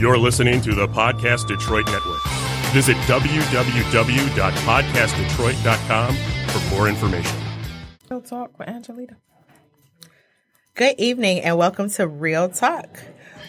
You're listening to the Podcast Detroit Network. Visit www.podcastdetroit.com for more information. Real Talk with Angelita. Good evening and welcome to Real Talk.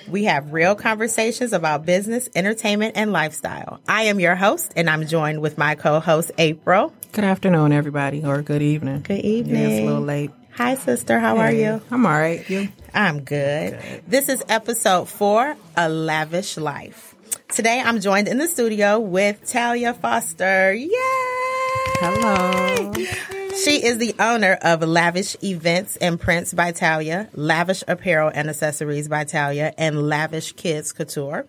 We have real conversations about business, entertainment, and lifestyle. I am your host and I'm joined with my co-host April. Good afternoon, everybody, or good evening. Good evening. Yeah, it's a little late. Hi sister, how are you? I'm all right. You? I'm good. This is episode four, A Lavish Life. Today I'm joined in the studio with Talia Foster. Yay! Hello. She is the owner of Lavish Events and Prints by Talia, Lavish Apparel and Accessories by Talia, and Lavish Kids Couture.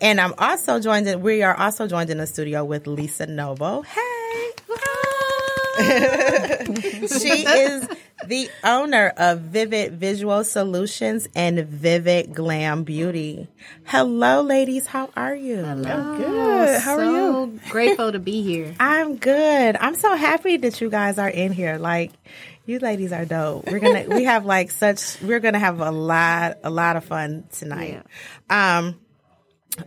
And I'm also joined in, we are also joined in the studio with Lisa Noble. Hey! she is the owner of Vivid Visual Solutions and Vivid Glam Beauty. Hello, ladies. How are you? Hello. good. How are you? grateful to be here. I'm good. I'm so happy that you guys are in here. Like, you ladies are dope. We're gonna we have like such we're gonna have a lot a lot of fun tonight. Um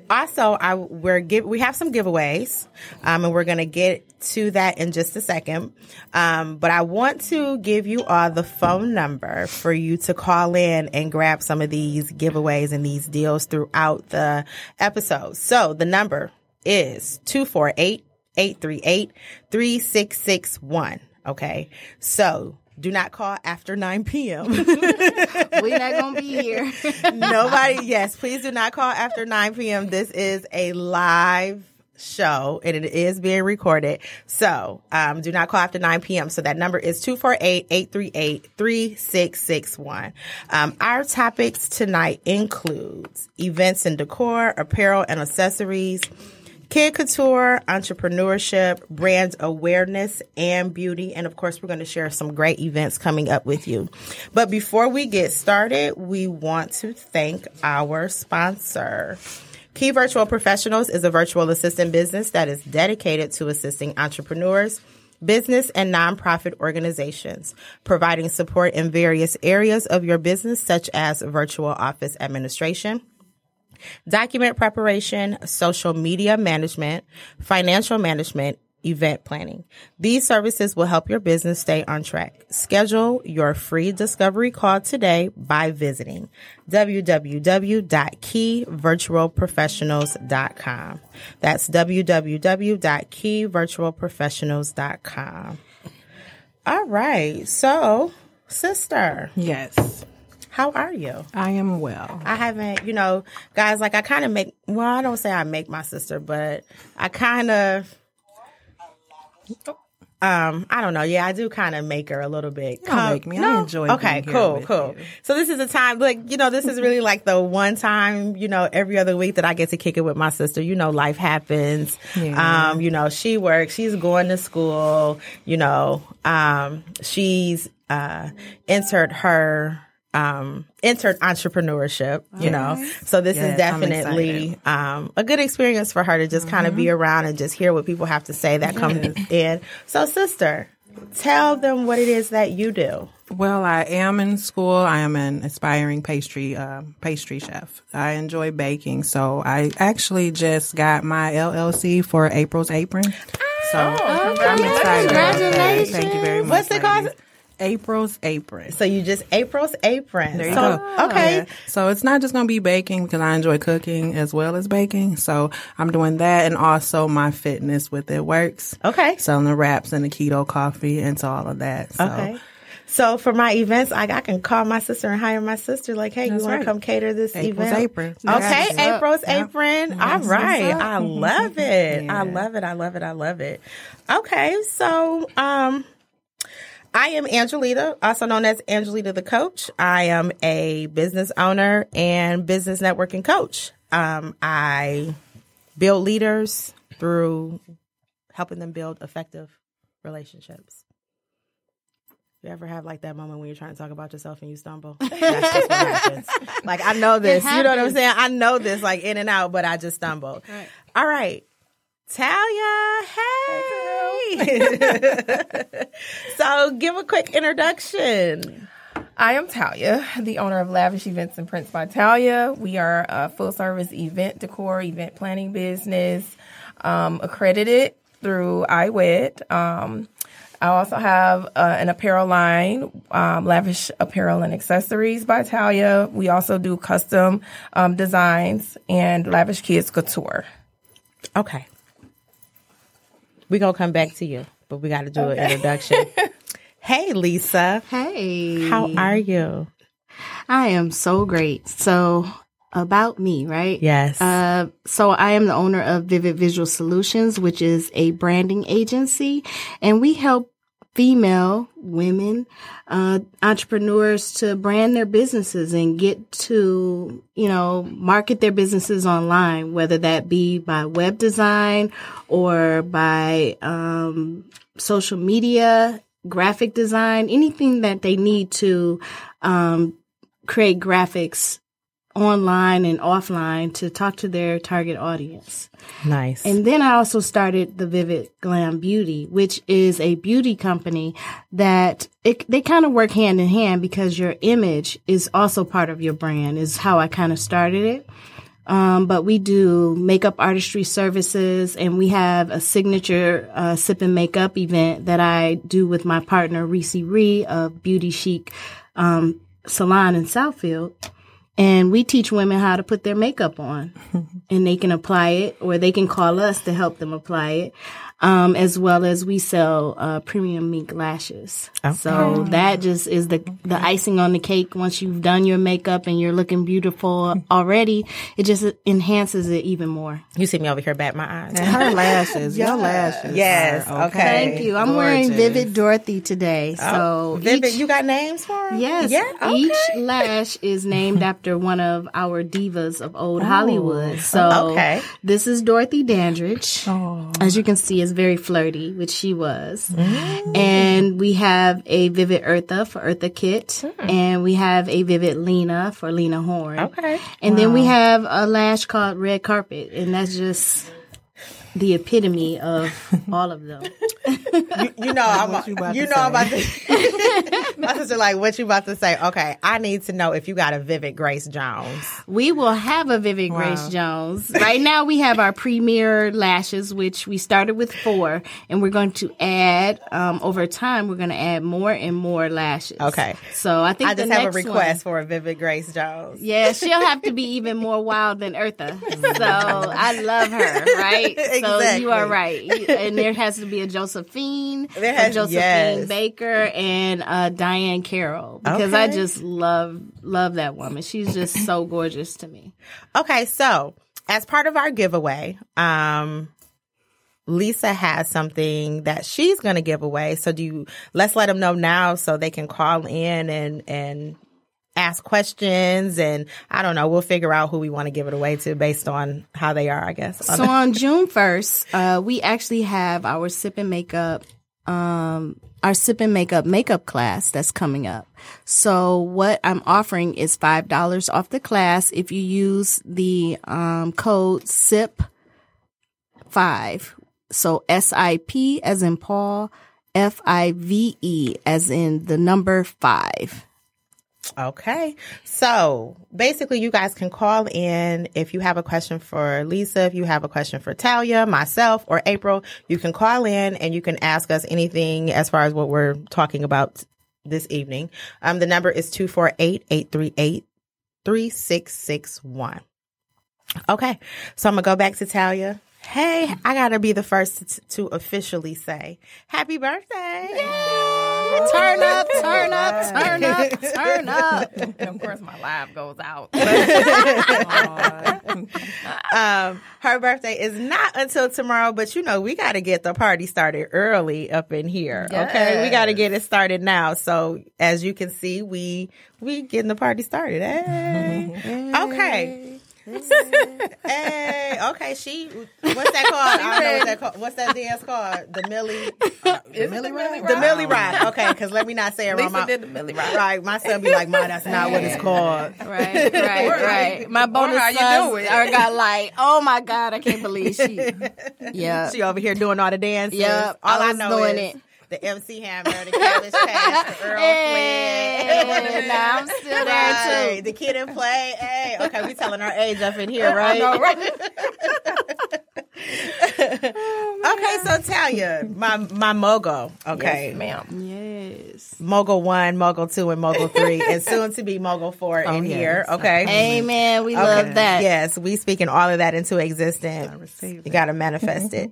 also I we're give we have some giveaways. Um and we're gonna get to that in just a second. Um but I want to give you all the phone number for you to call in and grab some of these giveaways and these deals throughout the episode. So the number is 248 838 3661. Okay. So do not call after 9 p.m. We're not gonna be here. Nobody, yes, please do not call after 9 p.m. This is a live show and it is being recorded. So, um, do not call after 9 p.m. So that number is 248-838-3661. Um, our topics tonight includes events and decor, apparel and accessories, Kid Couture, entrepreneurship, brand awareness, and beauty. And of course, we're going to share some great events coming up with you. But before we get started, we want to thank our sponsor. Key Virtual Professionals is a virtual assistant business that is dedicated to assisting entrepreneurs, business and nonprofit organizations, providing support in various areas of your business, such as virtual office administration, document preparation, social media management, financial management, event planning. These services will help your business stay on track. Schedule your free discovery call today by visiting www.keyvirtualprofessionals.com. That's www.keyvirtualprofessionals.com. All right. So, sister, Yes, how are you? I am well. I haven't, you know, guys, like I kind of make, well, I don't say I make my sister, but I kind of, um, I don't know. Yeah, I do kind of make her a little bit. You don't make me. I enjoy Okay, being cool, cool. you. So this is a time, like, you know, this is really like the one time, you know, every other week that I get to kick it with my sister. You know, life happens. Yeah. Um, you know, she works, she's going to school, you know, um, she's, uh, entered her, um, entered entrepreneurship, you know. So this is Yes, I'm definitely um, a good experience for her to just kind of be around and just hear what people have to say that come in. So, sister, tell them what it is that you do. Well, I am in school. I am an aspiring pastry uh, pastry chef. I enjoy baking, so I actually just got my LLC for April's Apron. So I'm excited. Congratulations. Thank you very much. What's it called? April's Apron. So you just April's apron. There you so, go. Okay. Yeah. So it's not just going to be baking because I enjoy cooking as well as baking. So I'm doing that and also my fitness with It Works. Okay. Selling the wraps and the keto coffee and so all of that. So Okay. So for my events, I, I can call my sister and hire my sister. Like, hey, That's you want right. to come cater this April's event? Apron. Okay, Yes. April's Yep. apron. All That's right. I love it. I love it. I love it. I love it. Okay, so um, I am Angelita, also known as Angelita the Coach. I am a business owner and business networking coach. Um, I build leaders through helping them build effective relationships. You ever have like that moment when you're trying to talk about yourself and you stumble? That's just what happens. Like I know this. You know what I'm saying? I know this like in and out, but I just stumbled. Right. All right. Talia, hey. so give a quick introduction. I am Talia, the owner of Lavish Events and Prints by Talia. We are a full service event decor, event planning business, um, accredited through iWed. Um, I also have uh, an apparel line, um, Lavish Apparel and Accessories by Talia. We also do custom um, designs and Lavish Kids Couture. Okay. We going to come back to you, but we got to do an introduction. hey, Lisa. Hey. How are you? I am so great. So, about me, right? Yes. Uh, so I am the owner of Vivid Visual Solutions, which is a branding agency, and we help female women uh, entrepreneurs to brand their businesses and get to you know market their businesses online whether that be by web design or by um, social media graphic design anything that they need to um, create graphics online and offline to talk to their target audience. Nice. And then I also started the Vivid Glam Beauty, which is a beauty company that it, they kind of work hand in hand because your image is also part of your brand is how I kind of started it. Um, but we do makeup artistry services and we have a signature uh, sip and makeup event that I do with my partner Reese Ree of Beauty Chic um, Salon in Southfield and we teach women how to put their makeup on. And they can apply it or they can call us to help them apply it um, as well as we sell uh, premium mink lashes so that just is the the icing on the cake once you've done your makeup and you're looking beautiful already it just enhances it even more you see me over here bat my eyes. And her lashes, your lashes. Yes, are okay. thank you i'm wearing vivid dorothy today so Vivid, each- you got names for 'em? Yes. Yeah. Okay. Each lash is named after one of our divas of old Hollywood. So Oh, Okay. this is Dorothy Dandridge. Oh. As you can see, is very flirty, which she was. Mm. And we have a Vivid Eartha for Eartha Kitt. And we have a Vivid Lena for Lena Horne. Okay. And then we have a lash called Red Carpet. And that's just the epitome of all of them. You know, I'm. You about you to know, I'm about say. to. my sister, like, what you about to say? Okay, I need to know if you got a Vivid Grace Jones. We will have a Vivid Grace Jones. Right now, we have our premier lashes, which we started with four, and we're going to add um, over time. We're going to add more and more lashes. Okay. So I think I the just have a request one- for a Vivid Grace Jones. yeah, she'll have to be even more wild than Eartha. So I love her, right? So you are right. You- And there has to be a Josephine, There has- Josephine yes. Baker, and uh, Diahann Carroll because I just love love that woman. She's just so gorgeous to me. Okay, so as part of our giveaway, um, Lisa has something that she's going to give away. So do you, let's let them know now so they can call in and, and ask questions. And I don't know, we'll figure out who we want to give it away to based on how they are, I guess. So on June first, uh, we actually have our sip and makeup, um, our sip and makeup makeup class that's coming up. So what I'm offering is five dollars off the class if you use the um, code SIP five. So S I P as in Paul, F I V E as in the number five. Okay. So basically, you guys can call in if you have a question for Lisa, if you have a question for Talia, myself, or April. You can call in and you can ask us anything as far as what we're talking about this evening. Um, the number is 248 838 3661. Okay. So I'm going to go back to Talia. Hey, I got to be the first to, to officially say happy birthday. Turn up, turn up, turn up, turn up. And of course, my live goes out. um, her birthday is not until tomorrow, but you know, we got to get the party started early up in here. Okay. We got to get it started now. So as you can see, we, we getting the party started. Hey. okay. Hey, okay. She, what's that called? I don't know what that called. What's that dance called? The Millie, the Millie Ride? the Millie Ride. Okay, because let me not say it wrong. Lisa My- did the Millie Ride. Right, my son be like, "Ma, that's not what it's called." Right, right, right. My bonus how you sons do it. are got like, oh my god, I can't believe she. Yeah, She over here doing all the dances. Yep, all I I, was know doing is it. The MC Hammer, the Cabbage Patch, the Earl Hey, nah, I'm still there Right. too. The Kid 'n Play. Hey, okay, we telling our age up in here, right? okay, so Talia, my my mogul. Okay, Yes, ma'am. Yes. mogul one, mogul two, and mogul three, and soon to be mogul four oh, in yes. here. Okay. Amen. We Okay. love that. Yes, we speaking all of that into existence. receive You got to manifest it.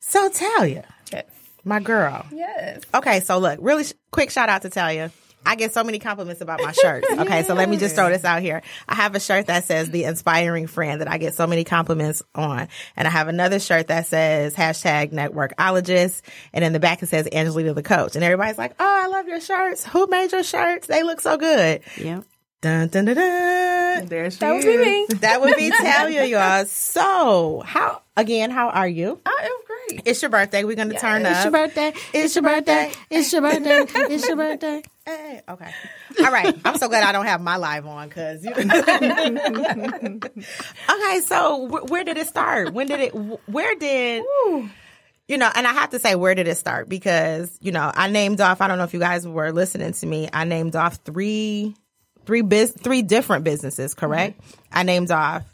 So Talia, Yes. My girl. Yes. Okay, so look, really sh- quick shout out to Talia. I get so many compliments about my shirt. Okay, so let me just throw this out here. I have a shirt that says the inspiring friend that I get so many compliments on. And I have another shirt that says hashtag networkologist. And in the back it says Angelita the coach. And everybody's like, Oh, I love your shirts. Who made your shirts? They look so good. Yep. Dun, dun, dun, dun. There she That would is. be me. That would be Talia, y'all. So, how, again, how are you? I am great. It's your birthday. We're going to turn up. It's your birthday. It's your birthday. It's your birthday. It's your birthday. Hey, okay. All right. I'm so glad I don't have my live on because. You... okay, so wh- where did it start? When did it? Where did? You know, and I have to say, where did it start? Because you know, I named off. I don't know if you guys were listening to me. I named off three, three biz, three different businesses. Correct. Mm-hmm. I named off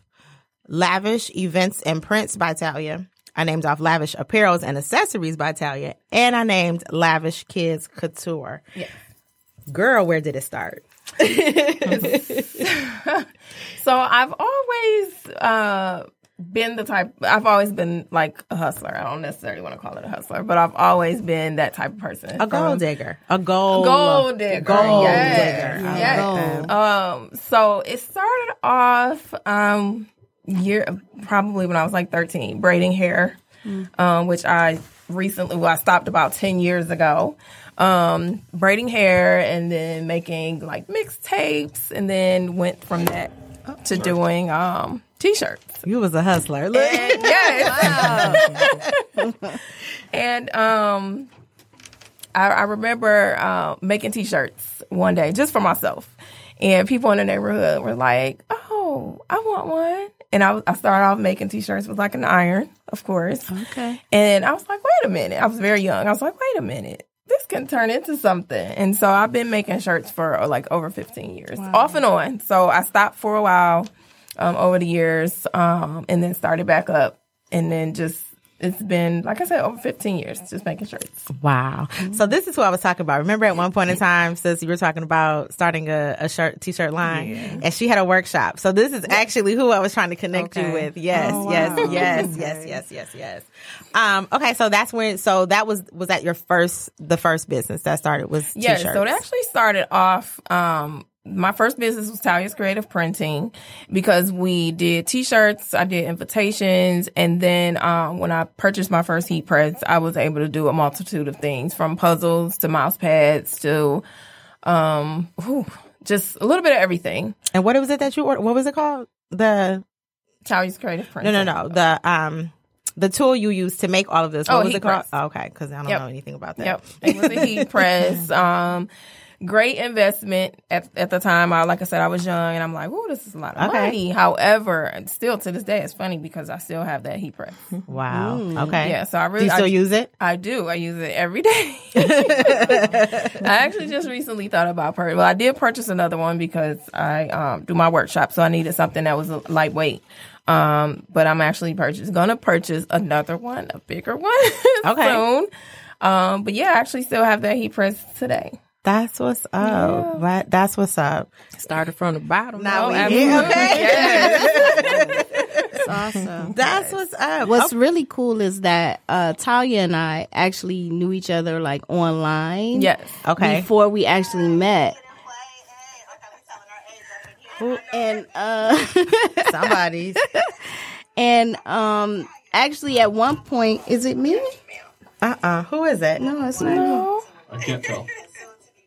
Lavish Events and Prints by Talia. I named off Lavish Apparels and Accessories by Talia, and I named Lavish Kids Couture. Yes. Girl, where did it start? So I've always uh, been the type. I've always been like a hustler. I don't necessarily want to call it a hustler, but I've always been that type of person. A gold digger. A gold Gold digger. Gold yes. digger. Yes. Um. So it started off um year probably when I was like thirteen, braiding hair, um, which I recently well I stopped about ten years ago. Um, braiding hair and then making like mixtapes, and then went from that to doing um t-shirts. You was a hustler. Look. And yes. and um, I, I remember uh, making T-shirts one day just for myself, and people in the neighborhood were like, "Oh, I want one." And I, I started off making T-shirts with like an iron, of course. Okay. And I was like, wait a minute. I was very young. I was like, wait a minute. This can turn into something. And so I've been making shirts for uh, like over 15 years, off and on. So I stopped for a while um, over the years um, and then started back up. And then just, it's been, like I said, over 15 years just making shirts. Wow. So this is who I was talking about. Remember at one point in time, since you were talking about starting a, a shirt, t-shirt line, and she had a workshop. So this is actually who I was trying to connect you with. Yes, Oh, yes, wow. yes, yes, yes, yes, yes. Um, okay. So that's when, so that was, was that your first, the first business that started was Yeah, t-shirts? Yeah. so it actually started off. Um, my first business was Talia's Creative Printing because we did T-shirts, I did invitations, and then um, when I purchased my first heat press, I was able to do a multitude of things from puzzles to mouse pads to um, whew, just a little bit of everything. and what was it that you ordered? What was it called? The, Talia's Creative Print. no, no, no. The, um, the tool you used to make all of this. What Oh, was heat it called? press. Oh, okay. Cause I don't Yep. know anything about that. Yep, it was a heat press. Um, great investment at at the time. I like I said, I was young, and I'm like, "Oh, this is a lot of Okay. money." However, and still to this day, it's funny because I still have that heat press. Wow. Okay. Yeah, so I really Do you still I, use it? I do. I use it every day. I actually just recently thought about purchasing. Well, I did purchase another one because I um, do my workshop, so I needed something that was lightweight. Um, but I'm actually purchase gonna purchase another one, a bigger one, Okay. soon. Um, but yeah, I actually still have that heat press today. That's what's up. That, that's what's up. Started from the bottom. Now we here, okay? Yes. It's awesome. That's what's up. What's really cool is that uh, Talia and I actually knew each other like online. yes. okay. Before we actually met. And uh Somebody's. and um actually at one point is it me? Uh uh Who is it? No, it's not. I can't tell.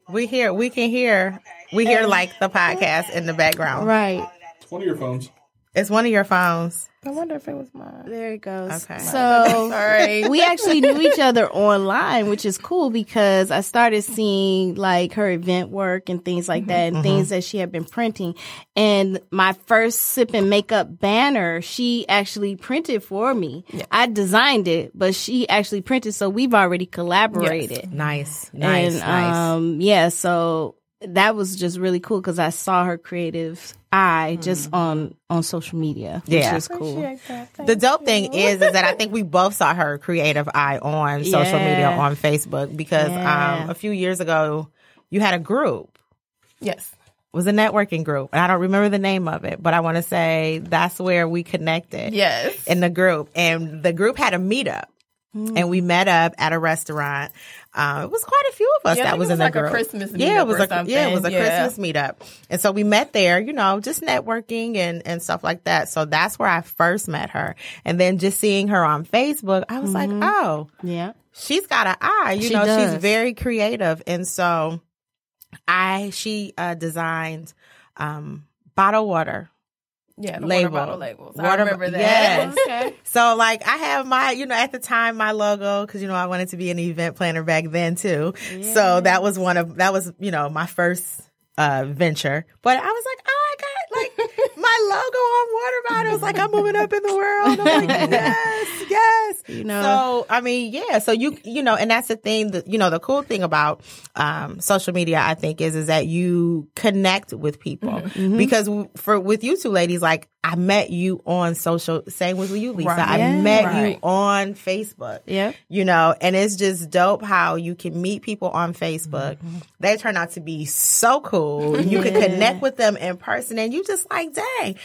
We hear. We can hear. We hear like the podcast in the background. Right. It's one of your phones. It's one of your phones. I wonder if it was mine. There it goes. Okay. So Sorry. we actually knew each other online, which is cool because I started seeing like her event work and things like that and things that she had been printing. And my first sip and makeup banner, she actually printed for me. I designed it, but she actually printed. So we've already collaborated. Nice, nice, and nice. um yeah, so that was just really cool because I saw her creative eye just on on social media, which Yeah. is cool. Appreciate that. Thank the dope thing is, is that I think we both saw her creative eye on social media on Facebook because Yeah. um, a few years ago you had a group. Yes. It was a networking group, and I don't remember the name of it, but I want to say that's where we connected. Yes. in the group, and the group had a meetup, and we met up at a restaurant. Uh, it was quite a few of us Yeah, that was it in was the like a group. Christmas yeah, it was a yeah, it was a. Yeah. Christmas meetup, and so we met there. You know, just networking and and stuff like that. So that's where I first met her, and then just seeing her on Facebook, I was like, oh, Yeah. she's got an eye. You She know, she's very creative, and so I she uh, designed um, bottle water. Yeah. The Label. water bottle labels. I remember that. yes. Okay. So like I have my, you know, at the time my logo because you know I wanted to be an event planner back then too. So that was one of that was you know my first uh venture. But I was like, oh, logo on water bottles. Like I'm moving up in the world. I'm like, yes, yes. You know. So I mean, yeah. So you you know, and that's the thing that you know the cool thing about um, social media, I think, is is that you connect with people Mm-hmm. because for with you two ladies, like I met you on social. Same with you, Lisa. Right. I Yeah. met you on Facebook. Yeah. You know, and it's just dope how you can meet people on Facebook. They turn out to be so cool. You can connect with them in person, and you just like, dang.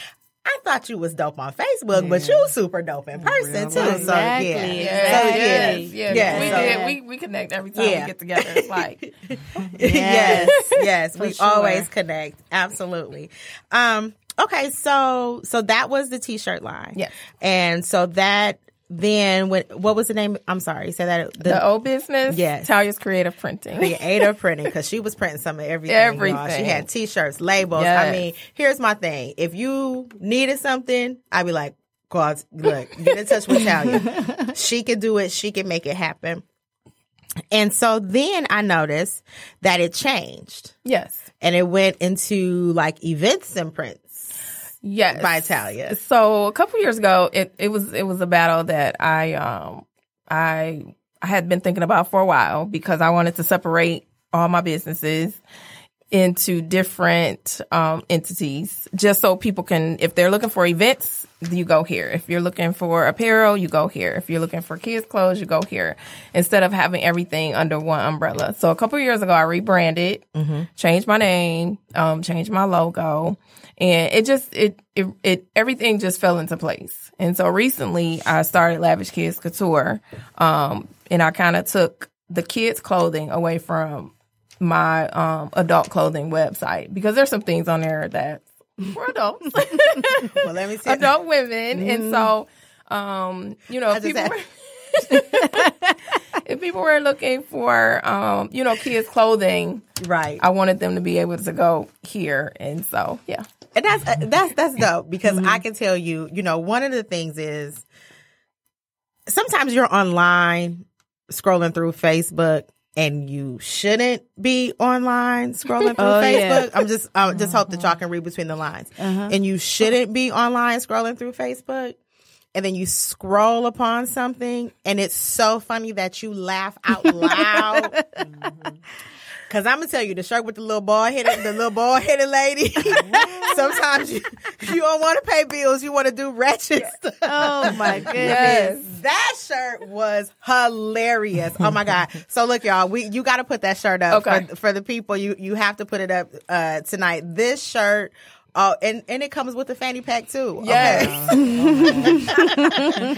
I thought you was dope on Facebook, but you super dope in person too. So yeah, Exactly. so Yes, yeah, yes, yes. Yeah, we so- did. We we connect every time Yeah. we get together. It's like yes, yes, we sure. always connect. Absolutely. Um, okay, so so that was the t-shirt line. Yeah. and so that then when what was the name? I'm sorry, say that the, the old business. Yes. Talia's creative printing. creator printing because she was printing some of everything. y'all. She had t-shirts, labels. I mean, here's my thing: if you needed something, I'd be like, "God, look, get in touch with Talia. she can do it. She can make it happen." And so then I noticed that it changed Yes. and it went into like events and prints Yes. by Talia. So a couple years ago, it, it was it was a battle that I um I I had been thinking about for a while because I wanted to separate all my businesses into different um, entities just so people can if they're looking for events you go here. If you're looking for apparel you go here. If you're looking for kids clothes you go here. Instead of having everything under one umbrella. So a couple years ago i rebranded changed my name um, changed my logo and it just it, it it everything just fell into place. And so recently i started lavish kids couture um, and i kind of took the kids clothing away from my um, adult clothing website because there's some things on there that for adults, Well, let me see. adult women, and so um, you know, people, were, if people were looking for um, you know kids clothing, right. I wanted them to be able to go here, and so yeah, And that's uh, that's that's dope because I can tell you, you know, one of the things is sometimes you're online scrolling through Facebook and you shouldn't be online scrolling through Oh, yeah. Facebook. I'm just I just hope that y'all uh-huh. can read between the lines. Uh-huh. And you shouldn't be online scrolling through Facebook. And then you scroll upon something and it's so funny that you laugh out loud. Mm-hmm. Cause I'm gonna tell you, the shirt with the little ball headed, the little ball headed lady. sometimes you, you don't want to pay bills. You want to do ratchet stuff. Oh my goodness. yes, That shirt was hilarious. Oh my god! So look, y'all, we you got to put that shirt up Okay. for, for the people. You you have to put it up uh, tonight. This shirt. Oh, and, and it comes with the fanny pack too. Okay? yes.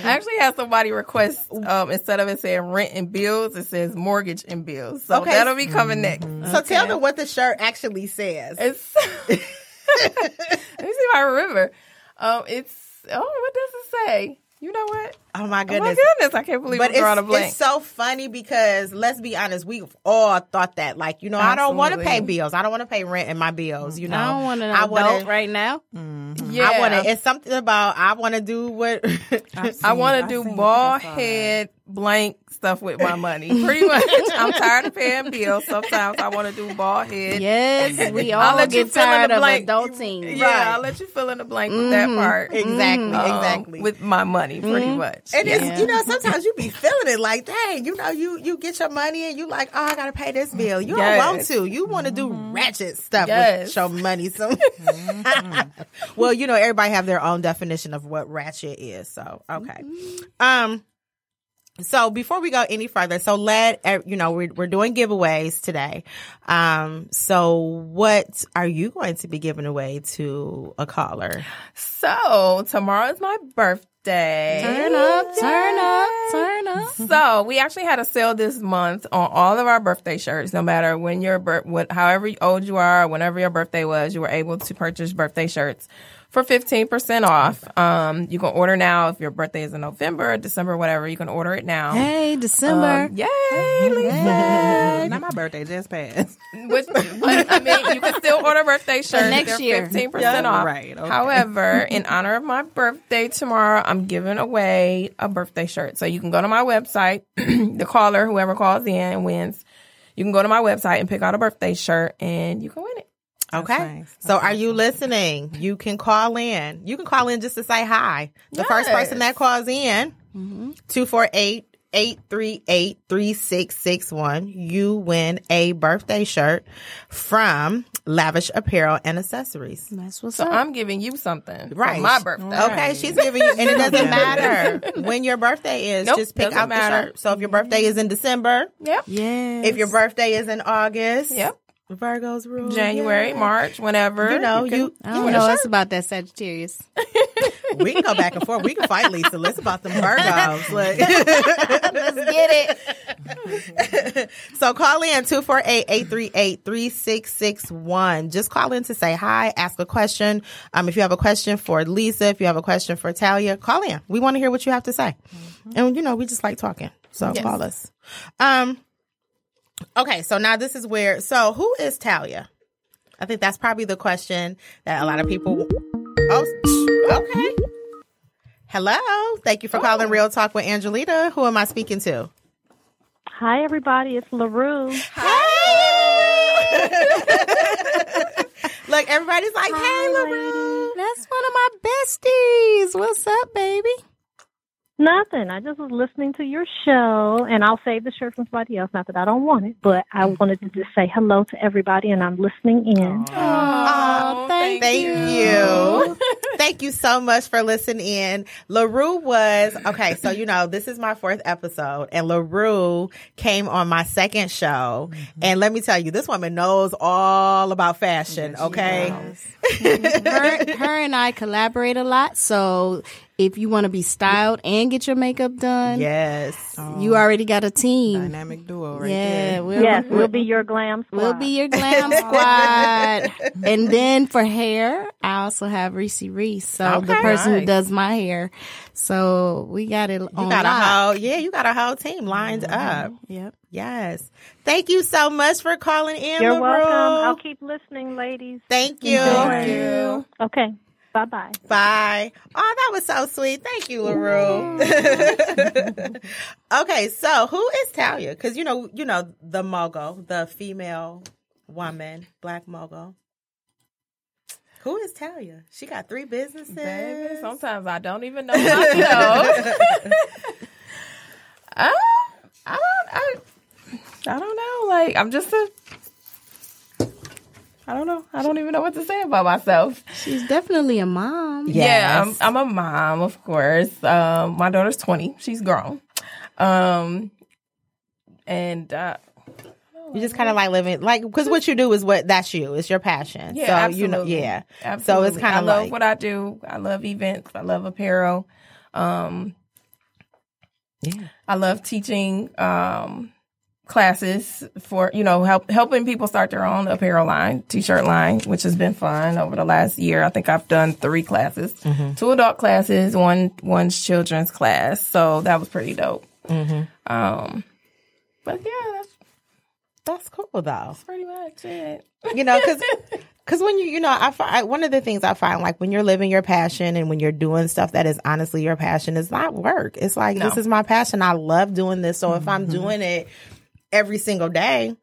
I actually had somebody request um, instead of it saying rent and bills, it says mortgage and bills. So Okay. that'll be coming next. So tell them what the shirt actually says. It's let me see if I remember. Um, it's oh, what does it say? You know what? Oh my goodness! Oh my goodness. I can't believe But I'm drawing a it's, blank. it's so funny because let's be honest, we've all thought that. Like, you know, I don't want to pay bills. I don't want to pay rent in my bills. You know, I don't want to. I wanna- right now. Mm-hmm. yeah, I want to. It's something about I want to do what. I want to do bald head blank stuff with my money. Pretty much, I'm tired of paying bills. Sometimes I want to do bald head. Yes, we I'll all let you get fill in tired the of blank. adulting. Yeah, Right. I'll let you fill in the blank with that mm-hmm. part. exactly, mm-hmm. Um, exactly. with my money, pretty mm-hmm. much. and Yeah. it's, you know, sometimes you be feeling it like, dang, you know, you you get your money and you like, oh, I gotta pay this bill. You Yes. don't want to. You want to do ratchet stuff Yes. with your money. So, well, you know, everybody have their own definition of what ratchet is. So, okay. Um. So before we go any further, so let eh, you know we're we're doing giveaways today. Um, so what are you going to be giving away to a caller? So tomorrow is my birthday. Turn up, turn up, turn up. So we actually had a sale this month on all of our birthday shirts. No matter when your bir- what, however old you are, whenever your birthday was, you were able to purchase birthday shirts for fifteen percent off. Um, you can order now if your birthday is in November, December, whatever. You can order it now. Hey, December. Um, yay, Lisa! Now my birthday just passed. Which, but, I mean, you can still order birthday shirts next year. fifteen percent Yeah, off. right, okay. However, in honor of my birthday tomorrow, I'm giving away a birthday shirt. So you can go to my website. the caller, whoever calls in and wins, you can go to my website and pick out a birthday shirt, and you can win it. Okay. nice. So are you listening? You can call in. You can call in just to say hi. The first person that calls in, mm-hmm. 248 838 3661, you win a birthday shirt from Lavish Apparel and Accessories. That's what's So up. I'm giving you something Right. for my birthday. Okay, she's giving you, and it doesn't matter when your birthday is. Nope, just pick doesn't out the matter. shirt. So if your birthday mm-hmm. is in December, Yep. yeah. if your birthday is in August, Yep. Virgo's rule, January, yeah. March, whenever. You know, can- you, I don't know. It's about that Sagittarius. we can go back and forth. We can fight, Lisa. Let's about them Virgos. Look. Let's get it. so call in 248-838-3661. Just call in to say hi, ask a question. Um, if you have a question for Lisa, if you have a question for Talia, call in. We want to hear what you have to say. And you know, we just like talking. So Yes. call us. Um, okay. So now this is where, so who is Talia? I think that's probably the question that a lot of people. Oh, okay. Hello. Thank you for calling Real Talk with Angelita. Who am I speaking to? Hi, everybody. It's LaRue. Hey Look, everybody's like, "Hey, LaRue." That's one of my besties. What's up, baby? Nothing. I just was listening to your show, and I'll save the shirt from somebody else. Not that I don't want it, but I mm-hmm. wanted to just say hello to everybody, and I'm listening in. Oh, thank thank you. thank you so much for listening in. LaRue was, okay, so you know, this is my fourth episode, and LaRue came on my second show. Mm-hmm. And let me tell you, this woman knows all about fashion, okay? Mm-hmm. her, her and I collaborate a lot. So if you want to be styled and get your makeup done, Yes. you oh. already got a team. Dynamic duo right yeah, there. we'll, Yes, we'll, we'll be your glam squad. we'll be your glam squad. and then for hair, I also have Reese Reese. So the Okay. person who does my hair. So we got it You on got a whole, yeah, you got a whole team lined mm-hmm. up. Yep. Yes. Thank you so much for calling in, You're LaRue. welcome. I'll keep listening, ladies. Thank you. Thank you. Okay. Bye bye. Bye. Oh, that was so sweet. Thank you, LaRue. okay, so who is Talia? Because you know, you know, the mogul, the female woman, black mogul. Who is Talia? She got three businesses. Baby, sometimes I don't even know myself. I, uh, I don't. I, I don't know. Like I'm just a. I don't know. I don't even know what to say about myself. She's definitely a mom. Yeah, Yes. I'm, I'm a mom, of course. Um, my daughter's 20. She's grown. Um, and uh, You just kind of like living, like, because what you do is what that's you. It's your passion. yeah, so absolutely. you know, yeah. absolutely. So it's kind of I of love like, what I do. I love events. I love apparel. Um, yeah. I love teaching um, classes for you know help helping people start their own apparel line, t-shirt line, which has been fun over the last year. I think I've done three classes, mm-hmm. two adult classes, one one's children's class. So that was pretty dope. Mm-hmm. Um, but yeah, that's That's cool though. That's pretty much it. You know, because because when you you know I find one of the things I find like when you're living your passion and when you're doing stuff that is honestly your passion, it's not work. It's like this is my passion. I love doing this. So if I'm mm-hmm. doing it every single day.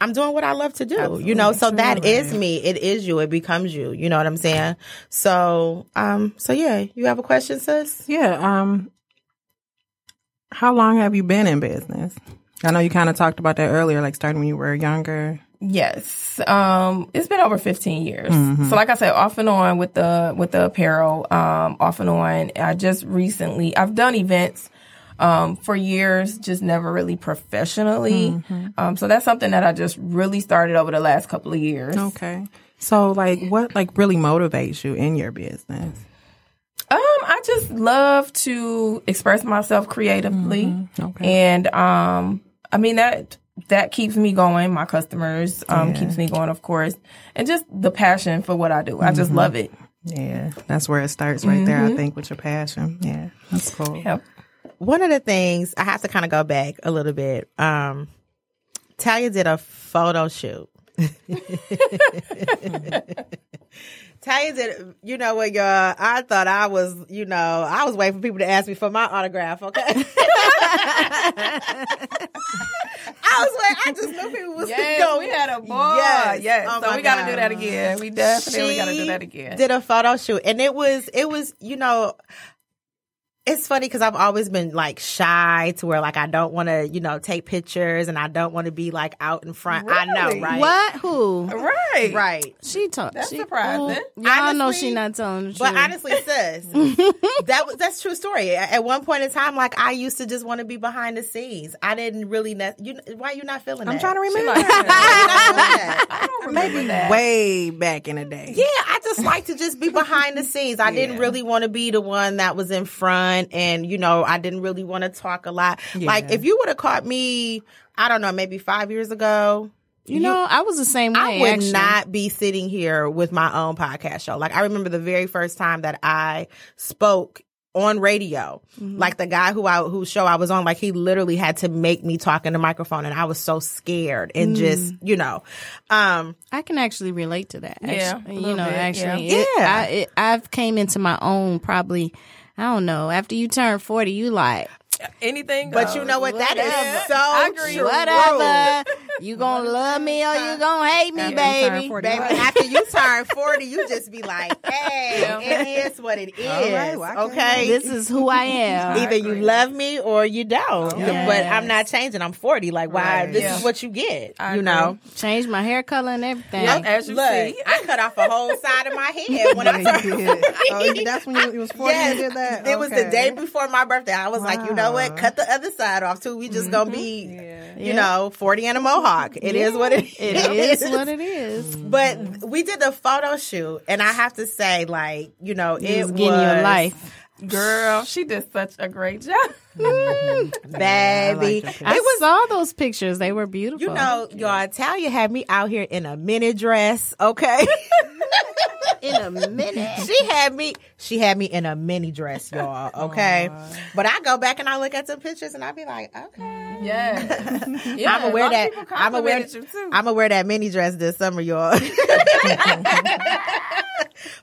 I'm doing what I love to do, you know. So that is me. It is you. It becomes you. You know what I'm saying? So, um, so yeah. You have a question, sis? Yeah. Um, how long have you been in business? I know you kind of talked about that earlier, like starting when you were younger. Yes. Um, it's been over 15 years. So like I said, off and on with the, with the apparel, um, off and on. I just recently, I've done events, um, for years, just never really professionally. Um, so that's something that I just really started over the last couple of years. Okay. So, like, what like really motivates you in your business? Um, I just love to express myself creatively. Okay. And um I mean that that keeps me going. My customers um keeps me going, of course. And just the passion for what I do. I just love it. Yeah, that's where it starts right there. I think with your passion. Yeah, that's cool. Yep. One of the things I have to kind of go back a little bit. Um, Talia did a photo shoot. Talia did, you know what, y'all? I thought I was, you know, I was waiting for people to ask me for my autograph, okay? I was like, I just knew people was Yeah, going. we had a ball. Yes. Yes. Oh so we gotta do that again. We definitely gotta do that again. Did a photo shoot, and it was it was you know. It's funny because I've always been like shy to where like I don't want to you know take pictures and I don't want to be like out in front. I know, right? What? Who? right. Right. She talked. That's she, surprising. Ooh, Y'all know she not telling the truth. But honestly, sis, that was that's true story. At at one point in time, like I used to just want to be behind the scenes. I didn't really. Ne- you why you not feeling? I'm that? trying to remember. Like, I I don't remember that. Way back in the day. Yeah, I just like to just be behind the scenes. I didn't really want to be the one that was in front and you know, I didn't really want to talk a lot. Like if you would have caught me, I don't know, maybe 5 years ago, you know, I was the same way. I would actually. not be sitting here with my own podcast show. Like I remember the very first time that I spoke on radio. Like the guy who I whose show I was on, like he literally had to make me talk in the microphone and I was so scared and just, you know. Um I can actually relate to that. Yeah, actually. a you know, bit, actually, yeah. It, Yeah. I, it, I've came into my own probably. I don't know. After you turn forty, you like Anything but goes. you oh, know what? That Whatever. is so I agree. true. whatever. you gonna love me or you gonna hate me, After baby. Baby, after you turn 40, you just be like, hey, it is what it is. right, well, okay. This is who I am. Either you love me or you don't. Yes. But I'm not changing. I'm 40. Like, why? Right. This Yeah. is what you get. I you agree. know? Change my hair color and everything. Yep. As you Look, see. I cut off a whole side of my head when I Yeah, turned you 40. Oh, you- that's when you, you was 40 Yes, you did that? it was the day before my birthday. I was like, you know what? Uh-huh. Cut the other side off too. We just gonna mm-hmm. be, you Yeah. know, 40 and a mohawk. It is what it It is. is what it is. But we did the photo shoot, and I have to say, like, you know, it It was was getting your life. Girl, she did such a great job. Mm-hmm. baby. your I it was, saw those pictures. They were beautiful. you know, y'all. Talia had me out here in a mini dress. Okay, in a minute. she had me. She had me in a mini dress, y'all. Okay, but I go back and I look at some pictures, and I be like, okay. Yeah. yeah I'm aware that I'm aware complimented you, too. I'm aware that mini dress this summer, y'all.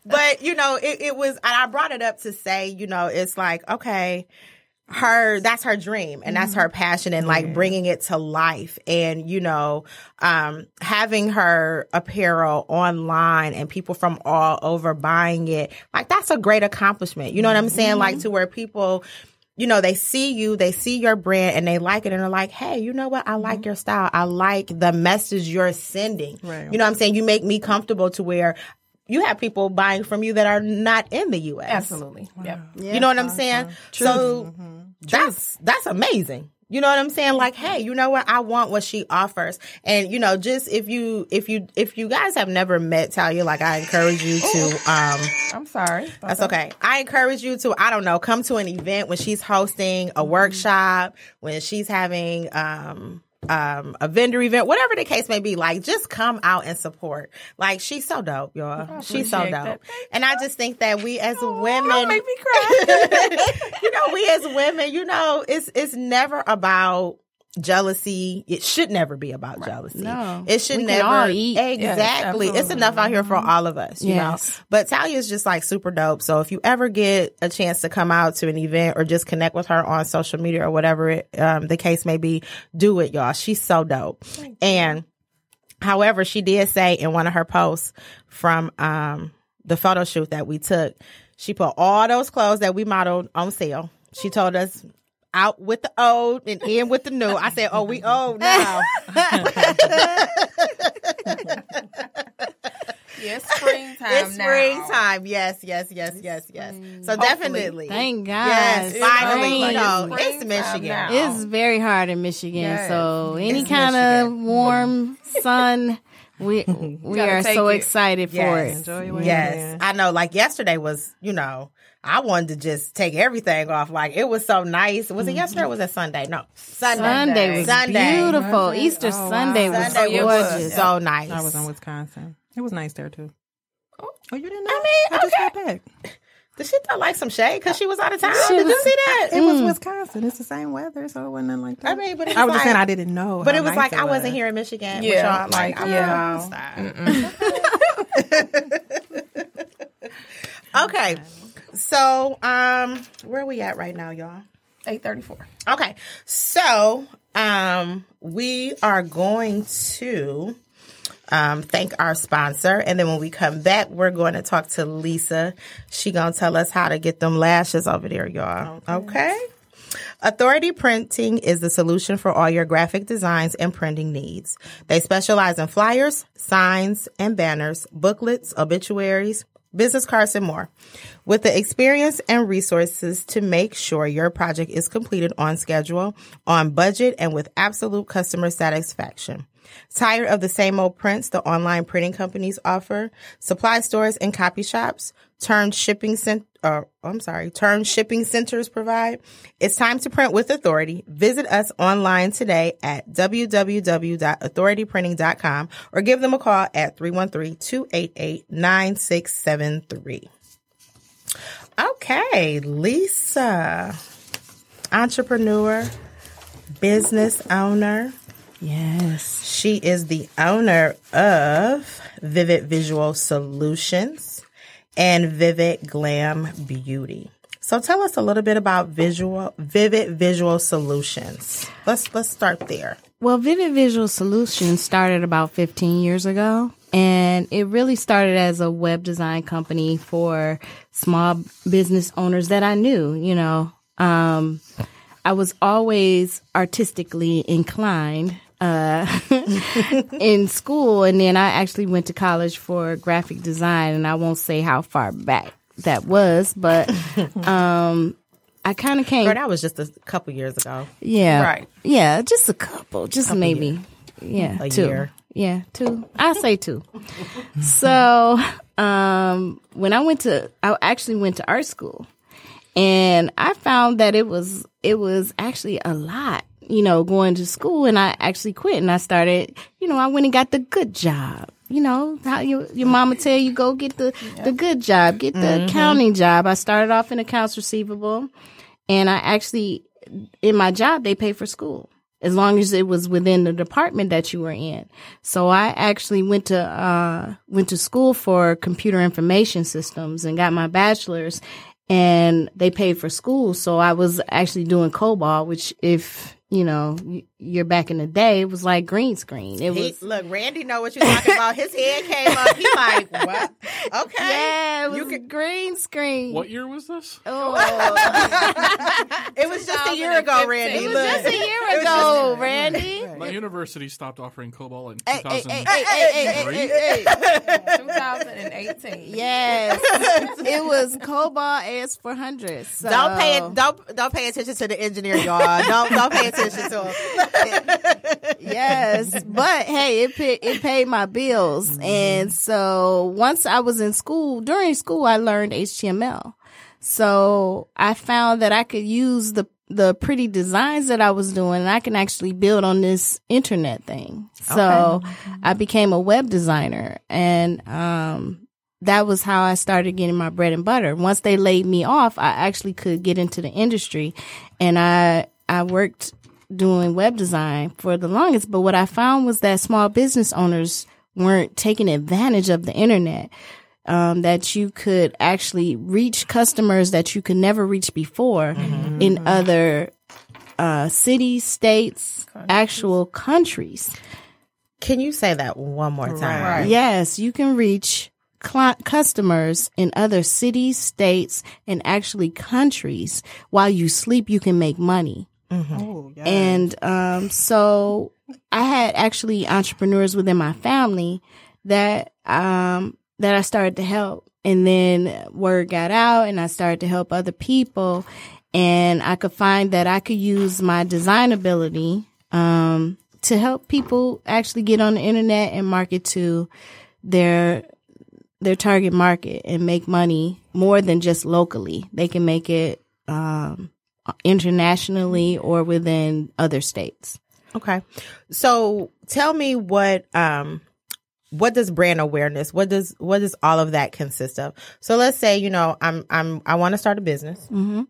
but you know, it, it was, and I brought it up to say, you know, it's like okay, her that's her dream and that's her passion, and like bringing it to life, and you know, um, having her apparel online and people from all over buying it, like that's a great accomplishment. You know what I'm saying? Like to where people you know, they see you, they see your brand and they like it and they're like, hey, you know what? I like mm-hmm. your style. I like the message you're sending. Right. You know what I'm saying? You make me comfortable to where you have people buying from you that are not in the US. Absolutely. Yeah. You know what I'm saying? So that's that's amazing. You know what I'm saying? Like, hey, you know what? I want what she offers. And you know, just if you if you if you guys have never met Talia, like I encourage you to um I'm sorry. that's okay. I encourage you to, I don't know, come to an event when she's hosting a workshop, when she's having um um, a vendor event, whatever the case may be, like just come out and support. Like she's so dope, y'all. She's so dope. And I just think that we as women, make me cry. you know, we as women, you know, it's it's never about jealousy. It should never be about jealousy. No. It should We can never all eat. exactly. it's enough out here for all of us, you Yes. know. But Talia is just like super dope. So if you ever get a chance to come out to an event or just connect with her on social media or whatever it, um, the case may be, do it, y'all. She's so dope. And however, she did say in one of her posts from um, the photo shoot that we took, she put all those clothes that we modeled on sale. She told us out with the old and in with the new. I said, "Oh, we old now." Yeah, it's springtime it's now. springtime. Yes, yes, yes, yes, yes. So definitely, Thank God. yes, It's finally, you spring. know, It's it's Michigan. now. It's very hard in Michigan. Yes. So any It's kind of warm sun, we we are so it. excited for it. Enjoy your Yes, weekend. I know. Like yesterday was, you know, I wanted to just take everything off. Like it was so nice. Was it mm-hmm. yesterday? or Was it Sunday? No, Sunday. Sunday was Sunday. beautiful. Easter Oh, wow. Sunday was Sunday it was gorgeous. so nice. I was in Wisconsin. It was nice there too. Oh, oh you didn't know? I mean, I just got back. Did she throw like some shade because she was out of town? Did you see that? It was Wisconsin. It's the same weather, so it wasn't nothing like that. I mean, but it I was was just saying I didn't know. But it was nice like I wasn't here in Michigan. with Yeah, y'all. Like, like, yeah. yeah. okay. So, um, where are we at right now, y'all? Eight thirty four. Okay. So, um, we are going to um, thank our sponsor, and then when we come back, we're going to talk to Lisa. She gonna tell us how to get them lashes over there, y'all. Okay. Authority Printing is the solution for all your graphic designs and printing needs. They specialize in flyers, signs, and banners, booklets, obituaries, business cards, and more. With the experience and resources to make sure your project is completed on schedule, on budget, and with absolute customer satisfaction. Tired of the same old prints the online printing companies offer? Supply stores and copy shops turned shipping cent- or I'm sorry, turned shipping centers provide. It's time to print with authority. Visit us online today at www.authorityprinting.com or give them a call at 313-288-9673. Okay, Lisa, entrepreneur, business owner. Yes. She is the owner of Vivid Visual Solutions and Vivid Glam Beauty. So tell us a little bit about visual Vivid Visual Solutions. Let's let's start there. Well, Vivid Visual Solutions started about 15 years ago, and it really started as a web design company for small business owners that I knew. You know, um, I was always artistically inclined uh, in school, and then I actually went to college for graphic design, and I won't say how far back that was, but um, I kind of came. Girl, that was just a couple years ago. Yeah. Right. Yeah, just a couple. Just maybe. Yeah. A two. year. Yeah, two. I say two. so, um, when I went to, I actually went to art school, and I found that it was it was actually a lot. You know, going to school, and I actually quit, and I started. You know, I went and got the good job. You know how your your mama tell you go get the the good job, get the accounting job. I started off in accounts receivable, and I actually in my job they pay for school as long as it was within the department that you were in. So I actually went to uh went to school for computer information systems and got my bachelor's and they paid for school. So I was actually doing COBOL, which if you know you're back in the day, it was like green screen. It He, was look, Randy know what you're talking about. His head came up. He like, what? Okay. yeah, it was You could- green screen. What year was this? Oh, It was just a year ago, Randy. it was just a year ago, Randy. My university stopped offering COBOL in Hey, hey, 2000. hey, hey, hey, hey, hey, hey. Two thousand and eighteen. Yes, it was COBOL AS four hundred. So. Don't pay it. Don't don't pay attention to the engineer, y'all. Don't don't pay attention to him. yes, but hey, it paid, it paid my bills, mm-hmm. and so once I was in school, during school, I learned HTML. So I found that I could use the the pretty designs that I was doing, I can actually build on this internet thing. So I became a web designer and, um, that was how I started getting my bread and butter. Once they laid me off, I actually could get into the industry and I, I worked doing web design for the longest. But what I found was that small business owners weren't taking advantage of the internet. Um, that you could actually reach customers that you could never reach before in other uh, cities, states, actual countries. Can you say that one more time? Yes, you can reach cli customers in other cities, states, and actually countries. While you sleep, you can make money. Oh, yeah. And um, so I had actually entrepreneurs within my family that um, that I started to help. And then word got out and I started to help other people. And I could find that I could use my design ability um, to help people actually get on the internet and market to their their target market and make money more than just locally. They can make it um, internationally or within other states. Okay. So tell me what um what does brand awareness what does what does all of that consist of? So let's say, you know, I'm I'm I want to start a business. Mm-hmm.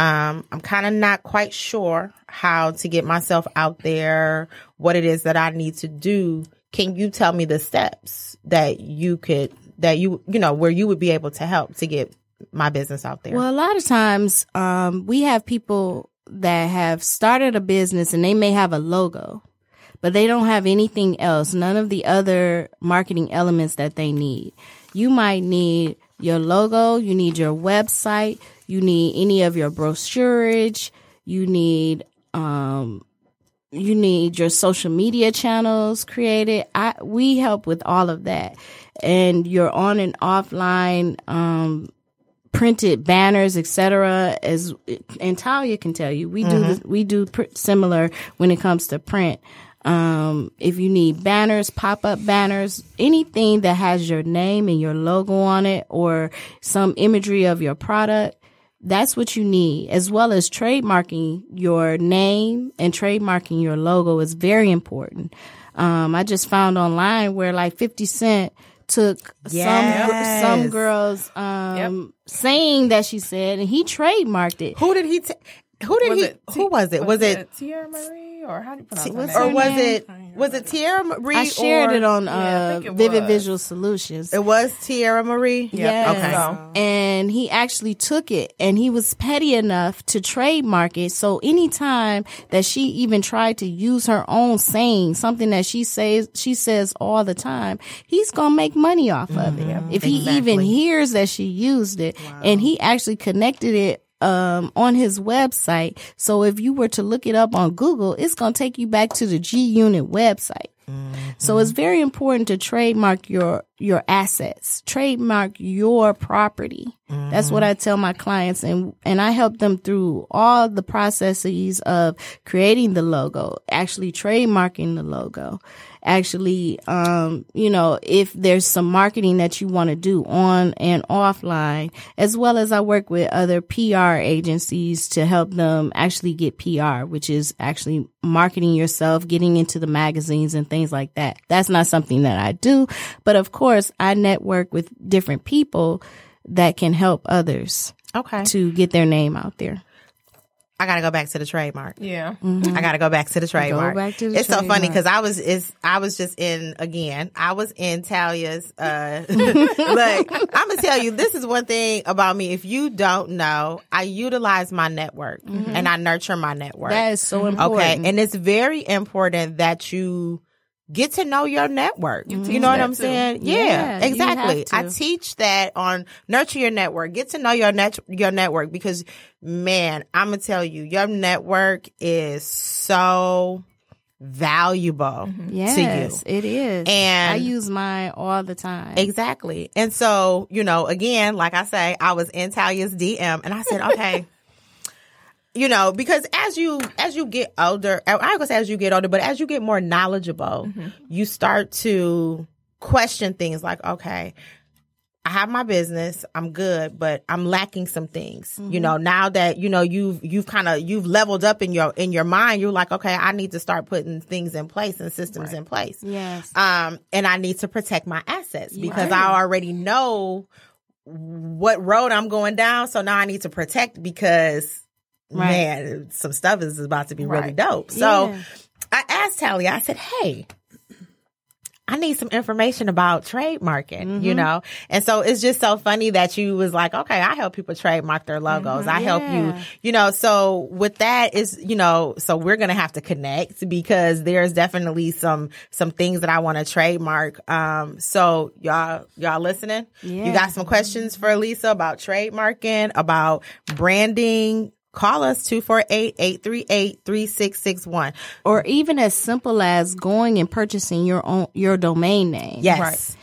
Um I'm kind of not quite sure how to get myself out there, what it is that I need to do. Can you tell me the steps that you could that you you know where you would be able to help to get my business out there? Well, a lot of times um, we have people that have started a business and they may have a logo, but they don't have anything else, none of the other marketing elements that they need. You might need your logo, you need your website, you need any of your brochurage, you need um, you need your social media channels created. I we help with all of that, and your on and offline um, printed banners, etc. As and Talia can tell you, we do this, we do pr- similar when it comes to print. Um, if you need banners, pop up banners, anything that has your name and your logo on it, or some imagery of your product, that's what you need, as well as trademarking your name and trademarking your logo is very important. Um, I just found online where like 50 Cent took Yes. some some girls um saying that she said and he trademarked it. who did he ta- who did Was he it who was it? Was, it Teairra Marí or how do you pronounce what's her or was it was it Teairra Marí? I shared or- it on Yeah, uh, it Vivid was. Visual Solutions. It was Teairra Marí. Yeah, Yes. Okay. So, and he actually took it and he was petty enough to trademark it. So anytime that she even tried to use her own saying, something that she says, she says all the time, he's going to make money off of it. If he even hears that she used it and he actually connected it um, on his website. So if you were to look it up on Google, it's going to take you back to the G Unit website. So it's very important to trademark your your assets, trademark your property. That's what I tell my clients and and I help them through all the processes of creating the logo, actually trademarking the logo, actually um you know, if there's some marketing that you want to do on and offline, as well as I work with other PR agencies to help them actually get PR, which is actually marketing yourself, getting into the magazines and things like that. That's not something that I do, but of course I network with different people that can help others Okay. to get their name out there. I gotta go back to the trademark. yeah. I gotta go back to the trademark. back to the it's so funny because I was is I was just in again. I was in Talia's. Uh, look, I'm gonna tell you this is one thing about me. If you don't know, I utilize my network and I nurture my network. That is so important. Okay, and it's very important that you get to know your network. You, teach know what I'm too. saying? Yeah, Yeah, exactly. I teach that on nurture your network. Get to know your net your network because man, I'm gonna tell you, your network is so valuable Yes, to you. it is. And- I use mine all the time. Exactly. And so, you know, again, like I say, I was in Talia's DM and I said, okay. You know, because as you as you get older, I I gonna say as you get older, but as you get more knowledgeable, you start to question things like, okay, I have my business, I'm good, but I'm lacking some things. You know, now that you know you've you've kind of you've leveled up in your in your mind, you're like, okay, I need to start putting things in place and systems in place. Yes. Um, and I need to protect my assets because I already know what road I'm going down. So now I need to protect because Right. man, some stuff is about to be really Right. dope. So Yeah. I asked Tally, I said, Hey, I need some information about trademarking, you know? And so it's just so funny that you was like, okay, I help people trademark their logos. I help you, Yeah. you know, so with that is, you know, so we're going to have to connect because there's definitely some, some things that I want to trademark. Um, so y'all, y'all listening? You got some questions for Lisa about trademarking, about branding? Call us 248-838-3661. Or even as simple as going and purchasing your own your domain name. Yes. Right.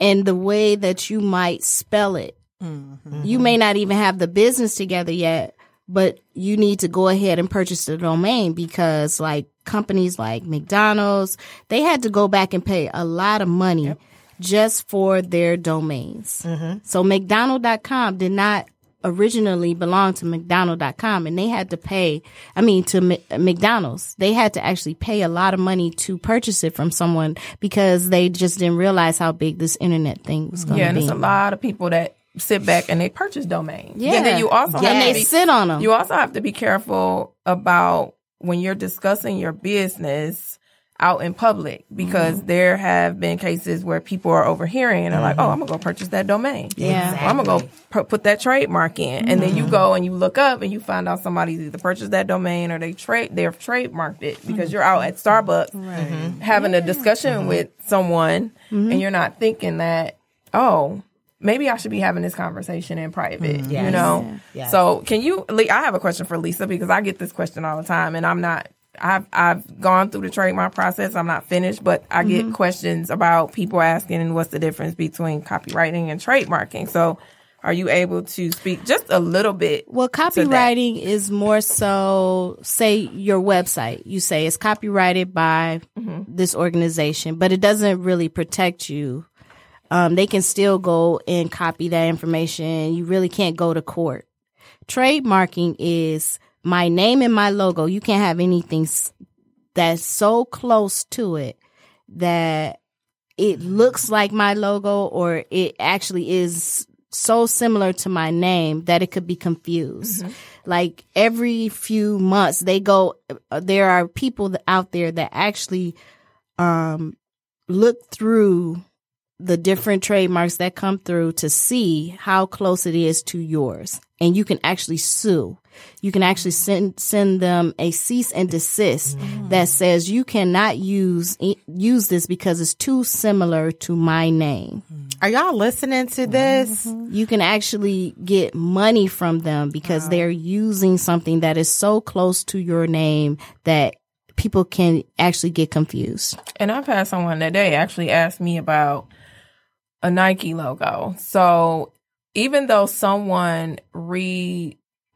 And the way that you might spell it. Mm-hmm. You may not even have the business together yet, but you need to go ahead and purchase the domain because like companies like McDonald's, they had to go back and pay a lot of money just for their domains. Mm-hmm. So McDonald.com did not originally belonged to McDonald.com and they had to pay, I mean, to M- McDonald's. They had to actually pay a lot of money to purchase it from someone because they just didn't realize how big this internet thing was going Yeah, to and be. there's a lot of people that sit back and they purchase domains. Yeah. And then you also and have they be, sit on them. you also have to be careful about when you're discussing your business out in public because Mm-hmm. there have been cases where people are overhearing and are like, "Oh, mm-hmm. I'm gonna go purchase that domain." Yeah. Or I'm gonna go pu- put that trademark in, and then you mm-hmm. go and you look up and you find out somebody's either purchased that domain or they trade they've trademarked it because mm-hmm. you're out at Starbucks having a discussion with someone and you're not thinking that, oh, maybe I should be having this conversation in private. You Yes. know. Yes. So can you? Lee, I have a question for Lisa because I get this question all the time, and I'm not. I've I've gone through the trademark process. I'm not finished, but I get questions about people asking what's the difference between copywriting and trademarking. So, are you able to speak just a little bit? Well, copywriting is more so, say your website. You say it's copyrighted by this organization, but it doesn't really protect you. Um, they can still go and copy that information. You really can't go to court. Trademarking is my name and my logo. You can't have anything that's so close to it that it looks like my logo or it actually is so similar to my name that it could be confused. Like every few months they go uh, there are people out there that actually um look through the different trademarks that come through to see how close it is to yours and you can actually sue you can actually send send them a cease and desist mm. that says you cannot use use this because it's too similar to my name. Mm. Are y'all listening to mm-hmm. this? you can actually get money from them because they're using something that is so close to your name that people can actually get confused. And I've had someone that day actually ask me about a Nike logo. So even though someone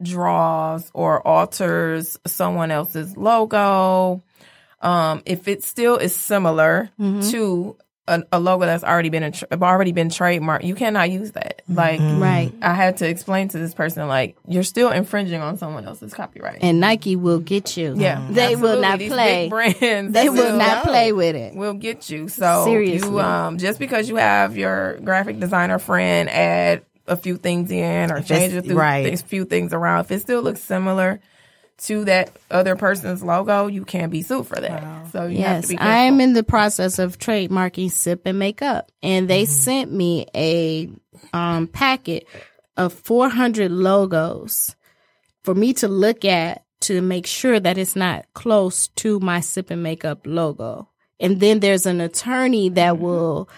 redraws or alters someone else's logo, um, if it still is similar to a, a logo that's already been a tr- already been trademarked, you cannot use that. Like, right I had to explain to this person, like, you're still infringing on someone else's copyright. and Nike will get you yeah, they will not. These play big brands, they will will- not play with it will get you. So Seriously. you um just because you have your graphic designer friend add a few things in or change a few, right. things, few things around, if it still looks similar to that other person's logo, you can't be sued for that. So you have to Yes, be I am in the process of trademarking sip and makeup, and they Mm-hmm. sent me a um, packet of 400 logos for me to look at to make sure that it's not close to my sip and makeup logo. And then there's an attorney that Mm-hmm. will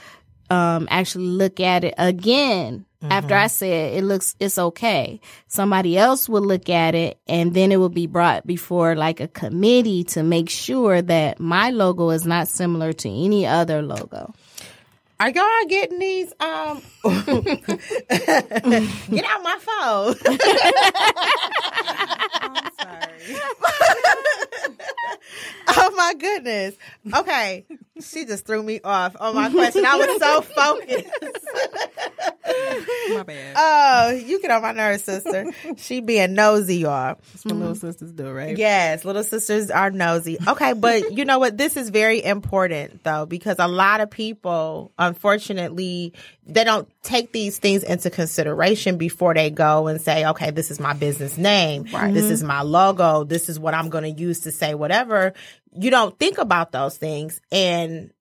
um, actually look at it again after I said it looks it's okay. Somebody else will look at it and then it will be brought before like a committee to make sure that my logo is not similar to any other logo. Are y'all getting these? Um, get out my phone. I'm sorry. oh my goodness. Okay, she just threw me off on my question. I was so focused. My bad. Oh, you get on my nerves, sister. she being nosy, y'all. That's what little sisters do, right? Yes, little sisters are nosy. Okay, but you know what? This is very important though, because a lot of people, unfortunately, they don't take these things into consideration before they go and say, okay, this is my business name. This is mm-hmm. my logo. This is what I'm going to use to say whatever. You don't think about those things. And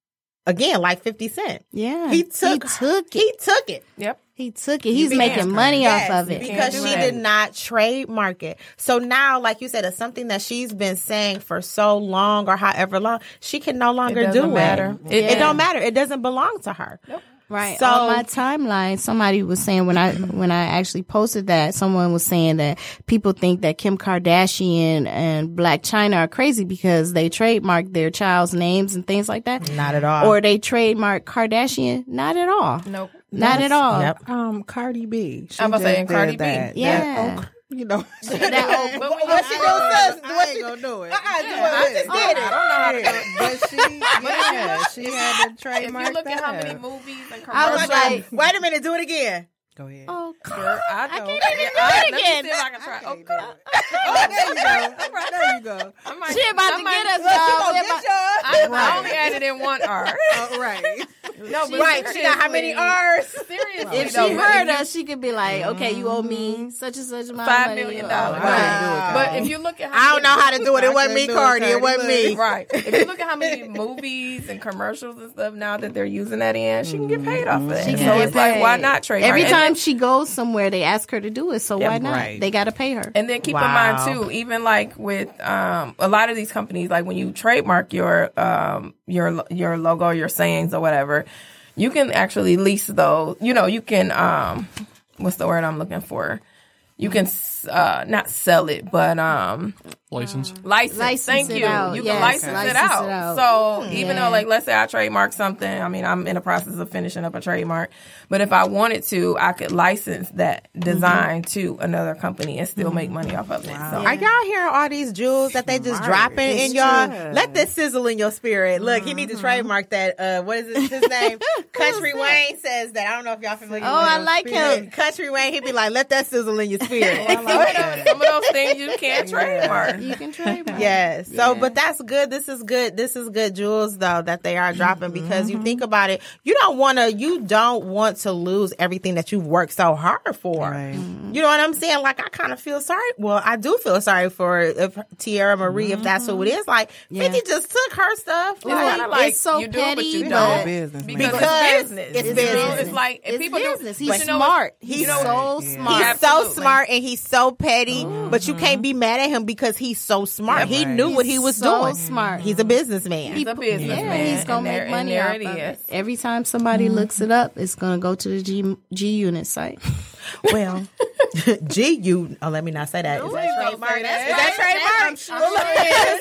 again, like 50 Cent. Yeah. He took, He took it. He took it. Yep. He took it. He's be making money Yes, off of it. because she that. did not trademark it. So now, like you said, it's something that she's been saying for so long or however long, she can no longer doesn't do matter. it. It, Yeah. it don't matter. It doesn't belong to her. Right. So- on my timeline, somebody was saying when I when I actually posted that, someone was saying that people think that Kim Kardashian and Blac Chyna are crazy because they trademark their child's names and things like that. Not at all. Or they trademark Kardashian. Not at all. Nope. Not at all. Yep. Um, Cardi B. She I'm about to say, just Cardi did B. That. Yeah. That oak, you know. That old- But when What she you- do, sis? I What ain't she- gonna do it. Uh-uh, do Yeah, it. I just did it. I don't know how to do it. But she, yeah, she had to If you look at how many movies and I was like, Wait a minute. Do it again. Go ahead. oh, Girl, I know. can't even do I- it let me again. see if I can try. Oh, Oh, there you go. There you go. I might- she about I to might- get us, Look, y'all. get. I, I only added in one R. Oh, right. No, but Right. She got how many R's? Seriously, If she but heard if us, she could be like, "Okay, you owe me such and such amount of money." million Oh, dollars. Wow. But if you look at how I don't know how to do it. It wasn't me, couldn't it, Cardi. It wasn't me. Right. If you look at how many movies and commercials and stuff now that they're using that in, she can get paid off of that. She can so get it's like, why not trademark? Every time she goes somewhere, they ask her to do it. So why not? They got to pay her. And then keep in mind too, even like with um, a lot of these companies, like when you trademark your um, your your logo, your sayings or whatever, you can actually lease those. You know, you can um, what's the word I'm looking for? You can uh, not sell it, but um, License. Mm. license. License Thank you. out. You can Yes, license, license it, out. it out. So mm. even Yeah. though, like, let's say I trademark something, I mean, I'm in the process of finishing up a trademark, but if I wanted to, I could license that design mm-hmm. to another company and still make mm-hmm. money off of it. So Are y'all hearing all these jewels that they just dropping in It's y'all? true. Let this sizzle in your spirit. Look, he needs to mm-hmm. trademark that. Uh, what is it, his name? Country Wayne says that. I don't know if y'all familiar. Oh, with I him. like him. Country Wayne. He'd be like, "Let that sizzle in your spirit." some, of those, some of those things you can't trademark. You can trademark. Yes. So, but that's good. This is good. This is good jewels though that they are dropping mm-hmm. because you mm-hmm. think about it. You don't want to. You don't want to lose everything that you've worked so hard for. Right. Mm-hmm. You know what I'm saying? Like I kind of feel sorry. Well, I do feel sorry for if Teairra Marí, if that's who it is. Like Fifty just took her stuff. It's Like, kinda like it's so you do it, but petty, you don't Business, because, Because it's business. it's You know, business. It's like if It's people business. do. He's you know smart. He's you know so what- smart. He's so Absolutely. smart and he's so petty, but you can't be mad at him because he's so smart. he right. knew what he was so doing. smart. He's a businessman. He's a businessman. Yeah, he's gonna and make money and off there of it it. is. Every time somebody mm-hmm. looks it up, it's gonna go to the G G Unit site. Well, G U. Oh, let me not say that. Is that Please don't trademark? say Is that. that I'm trademark? sure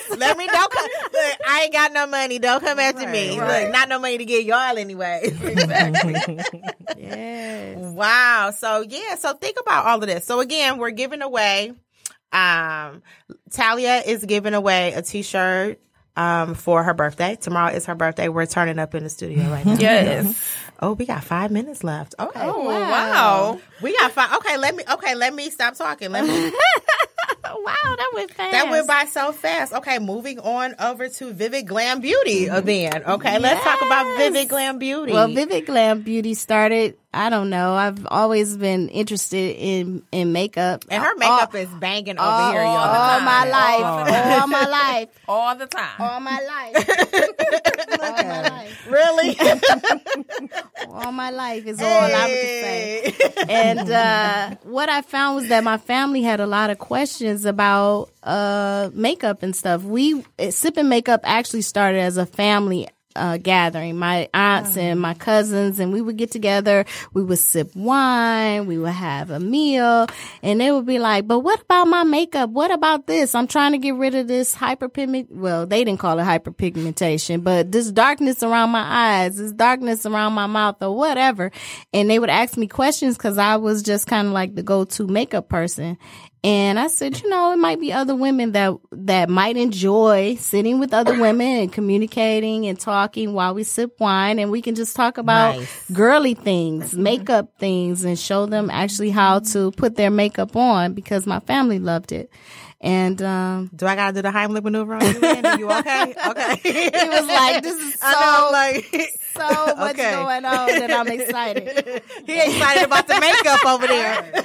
Well, let me don't come. Look, I ain't got no money. Don't come after me. right. Look, not no money to get y'all anyway. Exactly. Yes. wow. So yeah. So think about all of this. So again, we're giving away. Um, Talia is giving away a T-shirt. Um, for her birthday. Tomorrow is her birthday. We're turning up in the studio right now. yes. Oh, we got five minutes left. Okay. Oh wow. We got five. Okay, let me. Okay, let me stop talking. Let me. wow, that went fast. That went by so fast. Okay, moving on over to Vivid Glam Beauty then. Okay, let's talk about Vivid Glam Beauty. Well, Vivid Glam Beauty started. I don't know. I've always been interested in in makeup, and her makeup is banging over all, here, all, y'all. my life, all my life, All the time. all my life, all my life, Really? all my life is all I would say. and uh, what I found was that my family had a lot of questions about uh, makeup and stuff. We sipping makeup actually started as a family. Uh, gathering. My aunts and my cousins and we would get together. We would sip wine. We would have a meal. And they would be like but what about my makeup? What about this? I'm trying to get rid of this hyperpigment well they didn't call it hyperpigmentation but this darkness around my eyes this darkness around my mouth or whatever. And they would ask me questions because i was just kind of like the go-to makeup person And I said, you know, it might be other women that that might enjoy sitting with other women and communicating and talking while we sip wine, and we can just talk about Nice. girly things, makeup things, and show them actually how to put their makeup on because my family loved it. And um, Do I gotta do the Heimlich maneuver on you, Andy? You okay? Okay. he was like, "This is so know, like so much Okay. going on that I'm excited." he excited about the makeup over there.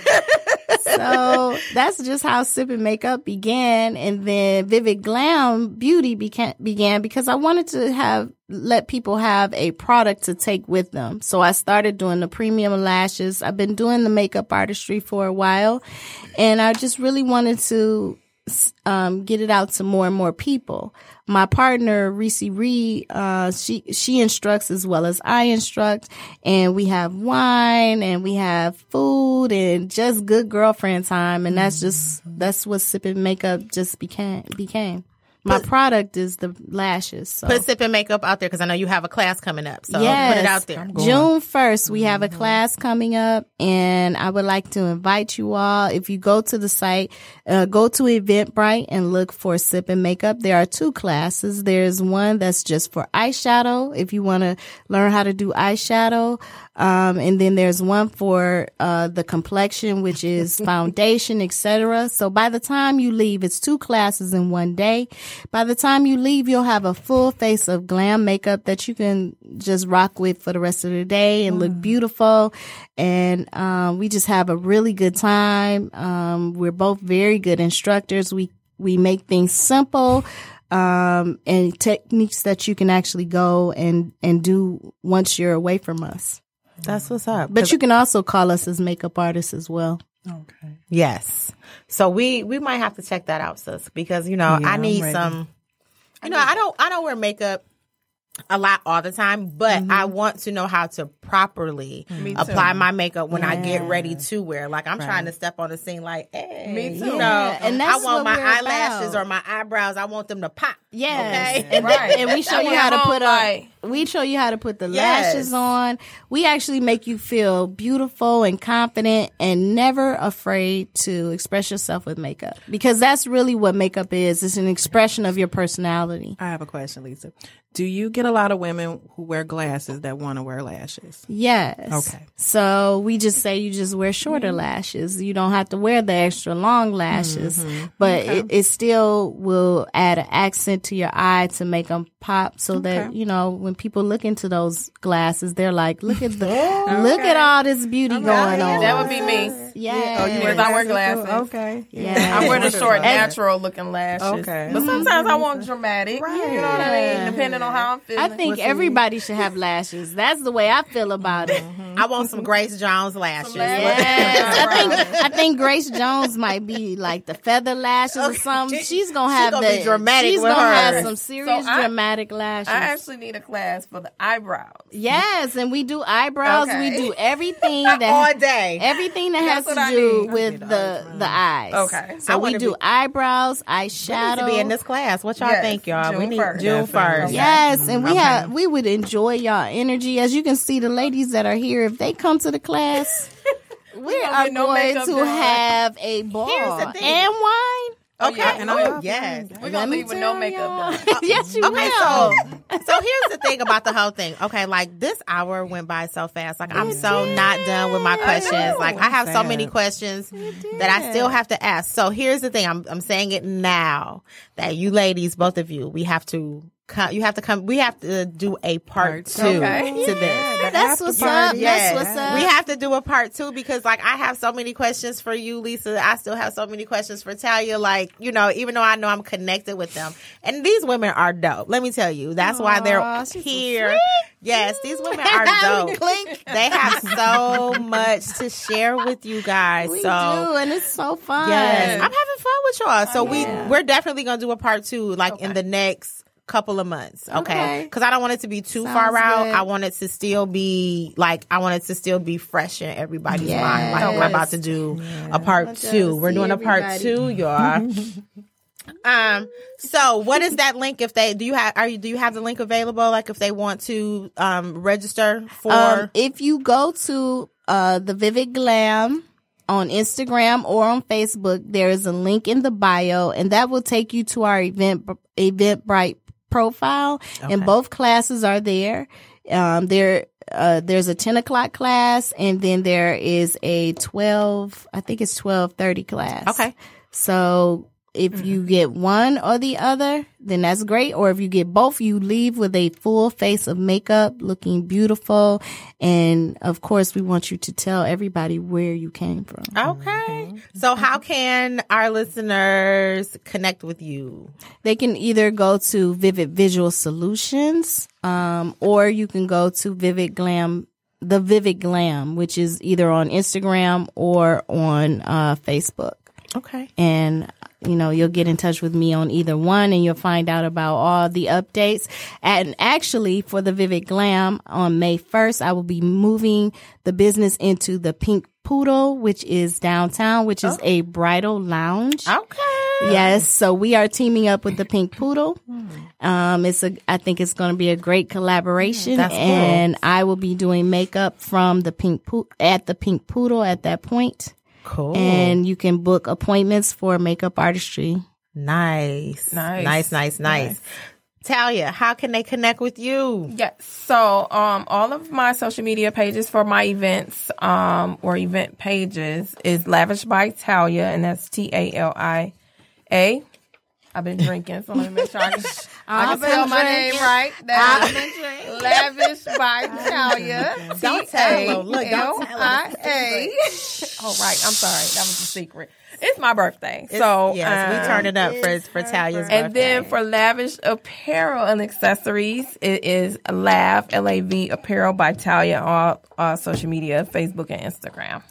so that's just how sipping Makeup began, and then Vivid Glam Beauty began began because I wanted to have let people have a product to take with them. So I started doing the premium lashes. I've been doing the makeup artistry for a while, and I just really wanted to um, get it out to more and more people. My partner Reese Reed, uh, she she instructs as well as I instruct, and we have wine and we have food and just good girlfriend time, and that's just that's what sipping makeup just became became. My product is the lashes. So. Put sip and makeup out there because I know you have a class coming up. So Yes. put it out there. June 1st, we have a class coming up and I would like to invite you all. If you go to the site, uh, go to Eventbrite and look for Sip and Makeup. There are two classes. There's one that's just for eyeshadow. If you want to learn how to do eyeshadow. Um, and then there's one for, uh, the complexion, which is foundation, etc. So by the time you leave, it's two classes in one day. By the time you leave, you'll have a full face of glam makeup that you can just rock with for the rest of the day and look beautiful. And, um, we just have a really good time. Um, we're both very good instructors. We, we make things simple. Um, and techniques that you can actually go and, and do once you're away from us. That's what's up. But you can also call us as makeup artists as well. Yes. So we we might have to check that out, sis, because you know I I'm need some. You know, I don't I don't wear makeup a lot all the time, but I want to know how to properly apply my makeup when I get ready to wear. Like I'm trying to step on the scene, like, hey, Me too. you know, Yeah, and that's I want my eyelashes about. or my eyebrows. I want them to pop. Yes. Okay. And, Right. and we show you how to home put like- on we show you how to put the Yes. lashes on. We actually make you feel beautiful and confident and never afraid to express yourself with makeup. Because that's really what makeup is. It's an expression of your personality. I have a question, Lisa. Do you get a lot of women who wear glasses that want to wear lashes? Yes. Okay. So we just say you just wear shorter mm-hmm. lashes. You don't have to wear the extra long lashes, mm-hmm. but it, it still will add an accent to your eye to make them pop so that, you know, when people look into those glasses, they're like, look at the, look at all this beauty going on. That would be me. Oh, yeah. Because I wear glasses. Okay. Yeah. I wear the short, natural looking lashes. Okay. But mm-hmm. sometimes I want dramatic. Right. You know what I mean? Depending on how I'm feeling. I think everybody should have lashes. That's the way I feel about it. Mm-hmm. I want some Grace Jones lashes. Yes, I think I think Grace Jones might be like the feather lashes or something. She's gonna have gonna be the dramatic She's with gonna hers. have some serious So I- dramatic lashes. I actually need a class for the eyebrows. yes, and we do eyebrows. Okay. We do everything All day. everything that has That's to what I do need. with the the eyes. Okay. so I we do be- eyebrows, I need eyeshadow. to be in this class. What y'all Yes, think, y'all? we need 1st. June first. Yes, and we have we would enjoy y'all energy. As you can see, the ladies that are here, if they come to the class, we gonna are get no going to done. have a ball the thing. and wine. Oh, okay. yeah, and oh, I yeah. yes. We're going to me leave with no makeup y'all. yes, you Okay, will. so so here's the thing about the whole thing. Okay, like this hour went by so fast. Like I'm so not done with my questions. Like I have so many questions that I still have to ask. So here's the thing. I'm I'm saying it now that you ladies, both of you, we have to come. You have to come. We have to do a part two Okay. to this. That's what's up. Yes. That's what's up. We have to do a part two because, like, I have so many questions for you, Lisa. I still have so many questions for Talia. Like, you know, even though I know I'm connected with them, and these women are dope. Let me tell you, that's why they're Aw, she's so here. yes, these women are dope. Clink. They have so much to share with you guys. We so. do, and it's so fun. Yes, I'm having fun with y'all. So we yeah. we're definitely gonna do a part two, like in the next couple of months. Okay, Okay. because I don't want it to be too Sounds far out. good. I want it to still be like I want it to still be fresh in everybody's Yes. mind. Like we're about to do a part two. We're doing a part two, y'all. Um. So, what is that link? If they do you have are you do you have the link available? Like if they want to um register for Um, if you go to uh, the Vivid Glam on Instagram or on Facebook, there is a link in the bio, and that will take you to our event Eventbrite profile. And both classes are there. Um, there, uh, there's a 10 o'clock class, and then there is a 12, I think it's 1230 class. Okay. So if you get one or the other, then that's great. Or if you get both, you leave with a full face of makeup looking beautiful. And of course, we want you to tell everybody where you came from. Okay. So how can our listeners connect with you? They can either go to Vivid Visual Solutions, um, or you can go to Vivid Glam, the Vivid Glam, which is either on Instagram or on uh, Facebook. Okay. and you know you'll get in touch with me on either one and you'll find out about all the updates and actually for the vivid glam on may 1st i will be moving the business into the pink poodle which is downtown which is a bridal lounge Okay. Yes, so we are teaming up with the Pink Poodle. Um, it's a, I think it's going to be a great collaboration, That's cool. and I will be doing makeup from the Pink Poodle at the Pink Poodle at that point. Cool. And you can book appointments for makeup artistry. nice. Nice. Nice, nice, nice. Talia, how can they connect with you? Yes. So, um, all of my social media pages for my events, um, or event pages is Lavish by Talia, and that's T A L I A. I've been drinking, so let me make sure I can, I can spell my name right. That's Lavish by Talia. Don't tell them. Look, don't tell them. Oh, right. I'm sorry. That was a secret. It's my birthday. so, yes, we um, turn it up for for Talia's birthday. and then for lavish apparel and accessories, it is Lav L A V Apparel by Talia on all, all social media, Facebook and Instagram.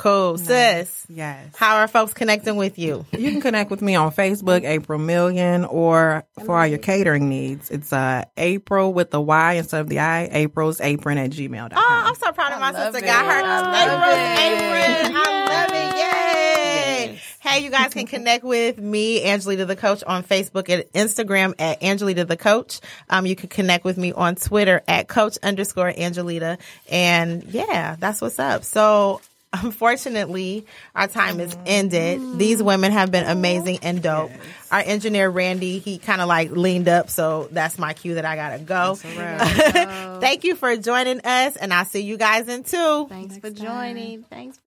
Cool, sis. Yes. How are folks connecting with you? You can connect with me on Facebook, April Million, or for all your catering needs, it's uh April with the Y instead of the I, April's apron at gmail.com. Oh, I'm so proud of my love sister. it. Got her April's it. apron. I love it. Yay! Hey, you guys can connect with me, Angelita the Coach, on Facebook and Instagram at Angelita the Coach. Um, you can connect with me on Twitter at Coach underscore Angelita. And yeah, that's what's up. So unfortunately, our time is mm-hmm. ended. These women have been amazing and dope. Our engineer Randy, he kind of like leaned up, so that's my cue that I gotta go. Thank you for joining us, and I'll see you guys in two. Thanks for joining. Thanks.